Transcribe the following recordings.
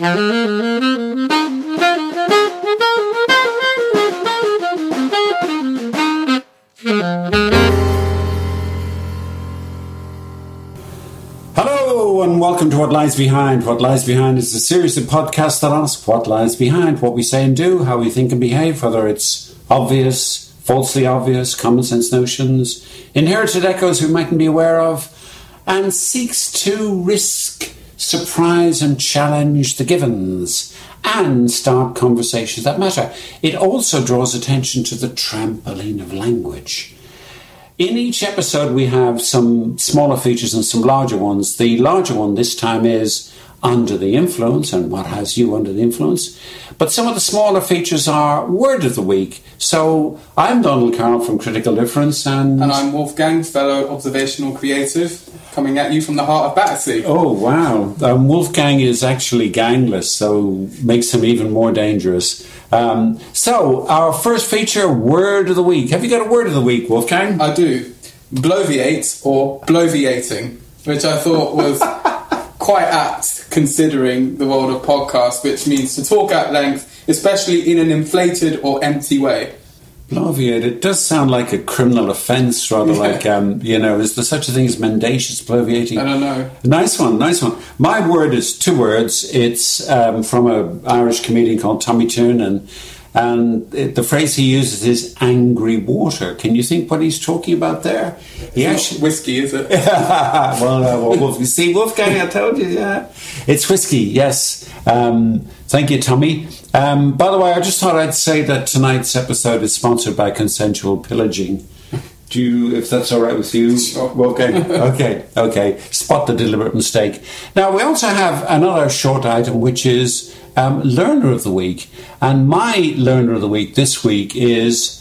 Hello and welcome to What Lies Behind. What Lies Behind is a series of podcasts that ask what lies behind what we say and do, how we think and behave, whether it's obvious, falsely obvious, common sense notions, inherited echoes we mightn't be aware of, and seeks to risk, surprise, and challenge the givens and start conversations that matter. It also draws attention to the trampoline of language. In each episode, we have some smaller features and some larger ones. The larger one this time is under the influence and what has you under the influence. But some of the smaller features are word of the week. So I'm Donald Carroll from Critical Difference and. And I'm Wolfgang, fellow observational creative, coming at you from the heart of Battersea. Oh, wow. Um, Wolfgang is actually gangless, so makes him even more dangerous. Um, so, our first feature, word of the week. Have you got a word of the week, Wolfgang? I do. Bloviate or bloviating, which I thought was quite apt considering the world of podcast, which means to talk at length, especially in an inflated or empty way. Bloviate, it does sound like a criminal offence, rather like, um, you know, is there such a thing as mendacious bloviating? I don't know. Nice one, nice one. My word is two words. It's um, from an Irish comedian called Tommy Toon, and and the phrase he uses is "angry water." Can you think what he's talking about there? He It's not whiskey, is it? well, uh, well, Wolf, see, Wolfgang, I told you, yeah. It's whiskey, yes. Um, thank you, Tommy. Um, by the way, I just thought I'd say that tonight's episode is sponsored by Consensual Pillaging. Do you, if that's all right with you? Sure. Okay, okay, okay. Spot the deliberate mistake. Now, we also have another short item, which is um, Learner of the Week. And my Learner of the Week this week is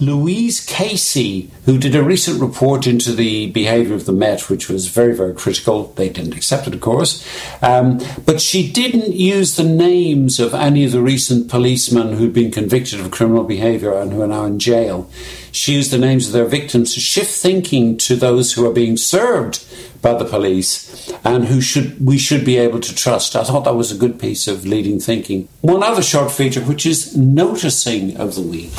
Louise Casey, who did a recent report into the behaviour of the Met, which was very, very critical. They didn't accept it, of course. Um, but she didn't use the names of any of the recent policemen who'd been convicted of criminal behaviour and who are now in jail. She used the names of their victims to shift thinking to those who are being served by the police and who should we should be able to trust. I thought that was a good piece of leading thinking. One other short feature, which is noticing of the week.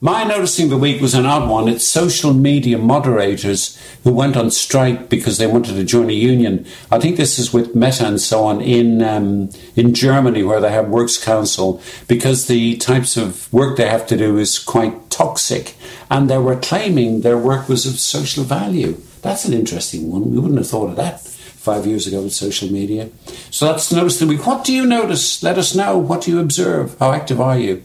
My noticing the week was an odd one. It's social media moderators who went on strike because they wanted to join a union. I think this is with Meta and so on in um, in Germany, where they have works council, because the types of work they have to do is quite toxic, and they were claiming their work was of social value. That's an interesting one. We wouldn't have thought of that five years ago with social media. So that's notice the week. What do you notice? Let us know. What do you observe? How active are you?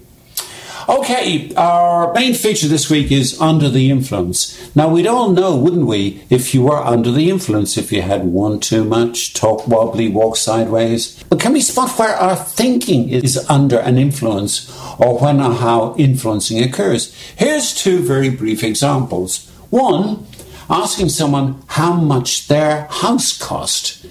Okay, our main feature this week is under the influence. Now, we'd all know, wouldn't we, if you were under the influence, if you had one too much, talk wobbly, walk sideways. But can we spot where our thinking is under an influence or when or how influencing occurs? Here's two very brief examples. One, asking someone how much their house cost.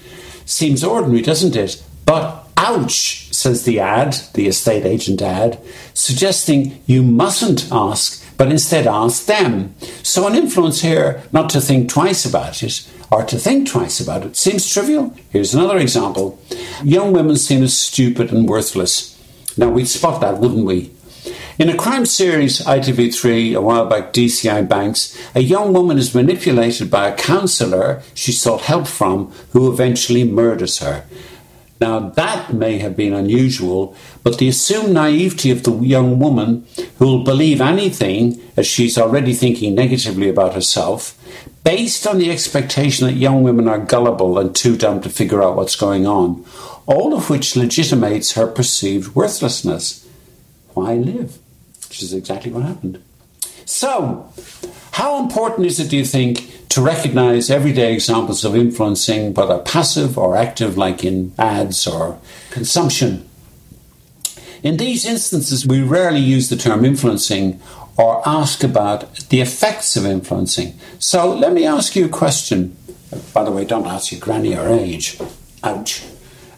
Seems ordinary, doesn't it? But ouch, says the ad, the estate agent ad, suggesting you mustn't ask, but instead ask them. So, an influence here not to think twice about it or to think twice about it seems trivial. Here's another example young women seen as stupid and worthless. Now, we'd spot that, wouldn't we? In a crime series, ITV3, a while back, DCI Banks, a young woman is manipulated by a counsellor she sought help from who eventually murders her. Now, that may have been unusual, but the assumed naivety of the young woman who will believe anything as she's already thinking negatively about herself, based on the expectation that young women are gullible and too dumb to figure out what's going on, all of which legitimates her perceived worthlessness. Why live? Which is exactly what happened. So, how important is it, do you think, to recognize everyday examples of influencing, whether passive or active, like in ads or consumption? In these instances, we rarely use the term influencing or ask about the effects of influencing. So, let me ask you a question. By the way, don't ask your granny or age. Ouch.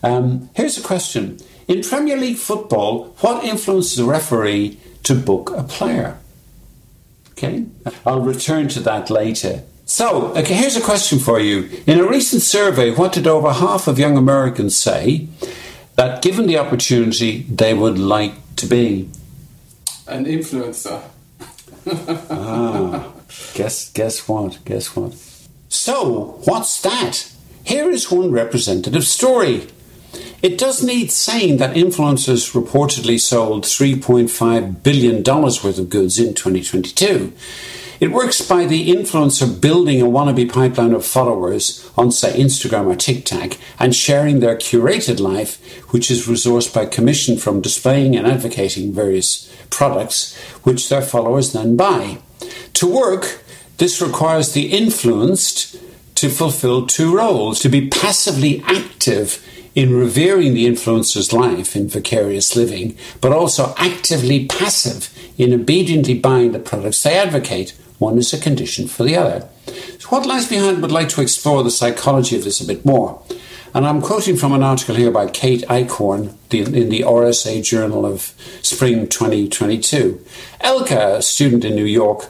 Um, here's a question. In Premier League football, what influences a referee to book a player? Okay, I'll return to that later. So, okay, here's a question for you. In a recent survey, what did over half of young Americans say? that given the opportunity, they would like to be? An influencer. ah, guess guess what? Guess what? So, what's that? Here is one representative story. It does need saying that influencers reportedly sold $3.5 billion worth of goods in 2022. It works by the influencer building a wannabe pipeline of followers on, say, Instagram or TikTok and sharing their curated life, which is resourced by commission from displaying and advocating various products, which their followers then buy. To work, this requires the influenced to fulfill two roles to be passively active in revering the influencer's life in vicarious living, but also actively passive in obediently buying the products they advocate. One is a condition for the other. So what lies behind would like to explore the psychology of this a bit more. And I'm quoting from an article here by Kate Eichhorn in the RSA Journal of Spring 2022. Elka, a student in New York,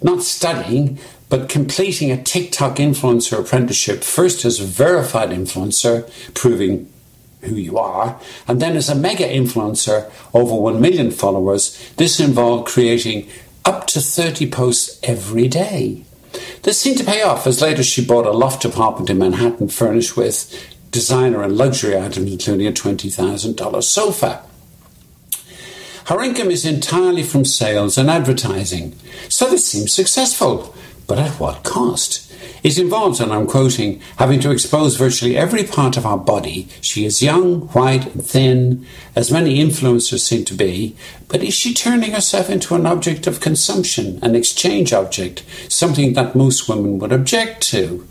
not studying, but completing a TikTok influencer apprenticeship, first as a verified influencer, proving who you are, and then as a mega influencer, over 1 million followers. This involved creating up to 30 posts every day. This seemed to pay off as later she bought a loft apartment in Manhattan furnished with designer and luxury items, including a $20,000 sofa. Her income is entirely from sales and advertising, so this seems successful. But at what cost? It involves, and I'm quoting, having to expose virtually every part of our body. She is young, white, and thin, as many influencers seem to be, but is she turning herself into an object of consumption, an exchange object, something that most women would object to?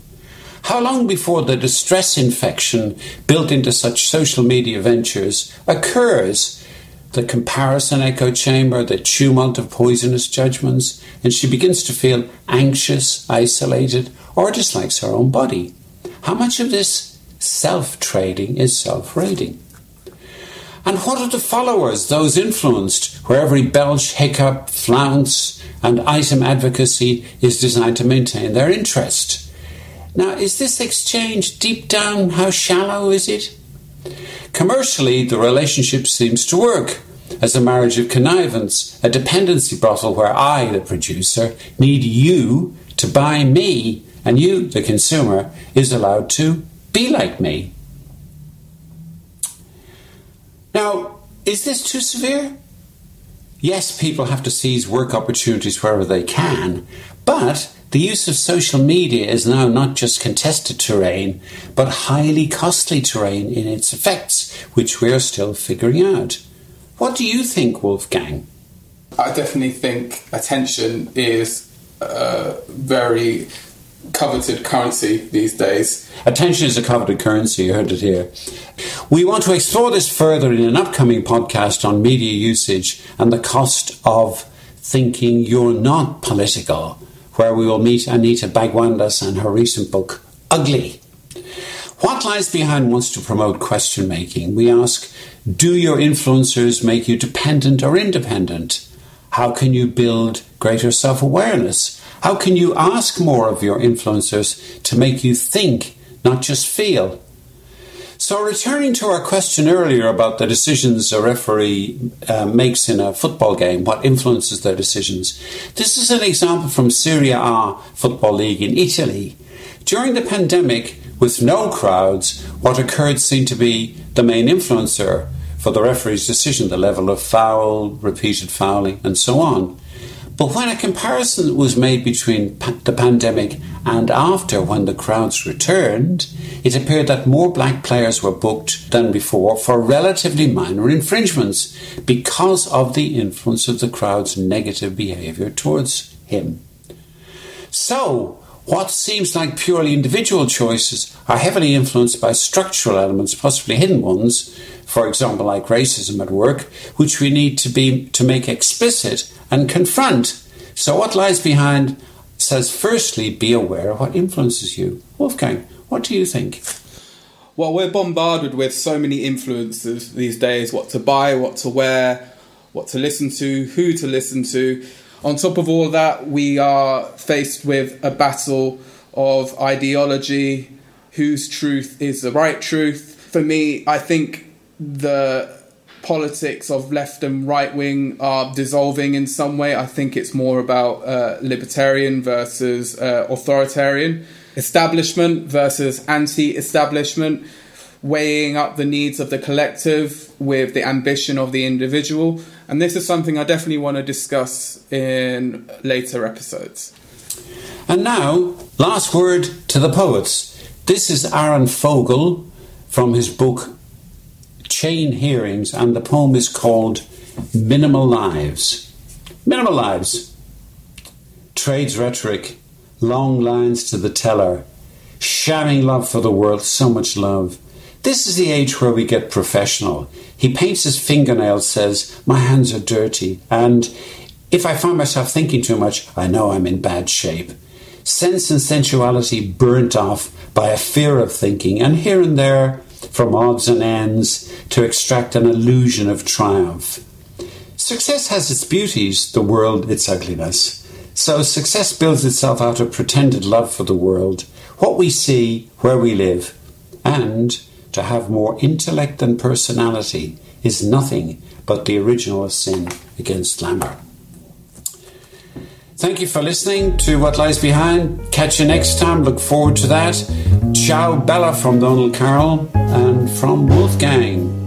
How long before the distress infection built into such social media ventures occurs the comparison echo chamber, the tumult of poisonous judgments, and she begins to feel anxious, isolated, or dislikes her own body. How much of this self trading is self rating? And what of the followers, those influenced, where every belch, hiccup, flounce, and item advocacy is designed to maintain their interest? Now, is this exchange deep down, how shallow is it? Commercially, the relationship seems to work as a marriage of connivance, a dependency brothel where I, the producer, need you to buy me, and you, the consumer, is allowed to be like me. Now, is this too severe? Yes, people have to seize work opportunities wherever they can, but the use of social media is now not just contested terrain, but highly costly terrain in its effects, which we are still figuring out. What do you think, Wolfgang? I definitely think attention is a very coveted currency these days. Attention is a coveted currency, you heard it here. We want to explore this further in an upcoming podcast on media usage and the cost of thinking you're not political where we will meet Anita Bhagwandas and her recent book, Ugly. What lies behind wants to promote question making? We ask, do your influencers make you dependent or independent? How can you build greater self awareness? How can you ask more of your influencers to make you think, not just feel? So, returning to our question earlier about the decisions a referee uh, makes in a football game, what influences their decisions, this is an example from Serie A Football League in Italy. During the pandemic, with no crowds, what occurred seemed to be the main influencer for the referee's decision the level of foul, repeated fouling, and so on. But when a comparison was made between the pandemic and after, when the crowds returned, it appeared that more black players were booked than before for relatively minor infringements because of the influence of the crowd's negative behaviour towards him. So, what seems like purely individual choices are heavily influenced by structural elements, possibly hidden ones, for example, like racism at work, which we need to be to make explicit and confront. So what lies behind says firstly be aware of what influences you. Wolfgang, what do you think? Well, we're bombarded with so many influences these days, what to buy, what to wear, what to listen to, who to listen to. On top of all that, we are faced with a battle of ideology, whose truth is the right truth. For me, I think the politics of left and right wing are dissolving in some way. I think it's more about uh, libertarian versus uh, authoritarian, establishment versus anti establishment, weighing up the needs of the collective with the ambition of the individual. And this is something I definitely want to discuss in later episodes. And now, last word to the poets. This is Aaron Fogel from his book Chain Hearings, and the poem is called Minimal Lives. Minimal Lives. Trades rhetoric, long lines to the teller, shamming love for the world, so much love. This is the age where we get professional. He paints his fingernails, says, My hands are dirty, and if I find myself thinking too much, I know I'm in bad shape. Sense and sensuality burnt off by a fear of thinking, and here and there from odds and ends to extract an illusion of triumph. Success has its beauties, the world its ugliness. So success builds itself out of pretended love for the world, what we see, where we live. And to have more intellect than personality is nothing but the original sin against glamour. Thank you for listening to What Lies Behind. Catch you next time. Look forward to that. Ciao Bella from Donald Carroll and from Wolfgang.